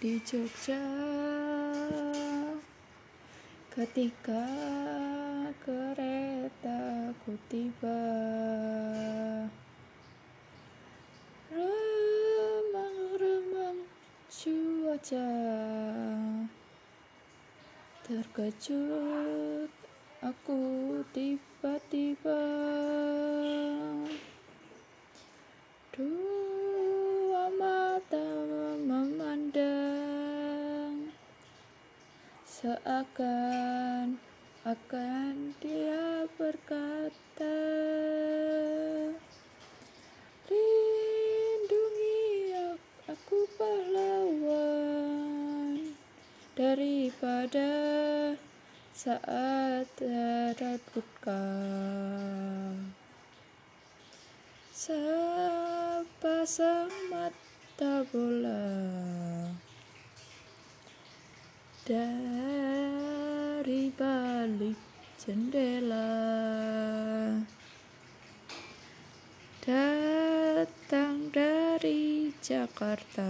di Jogja. Ketika keretaku tiba remang-remang cuaca terkejut aku tiba-tiba seakan akan dia berkata lindungi aku pahlawan daripada saat terabut kau sepasang mata bola dari balik jendela. Datang dari Jakarta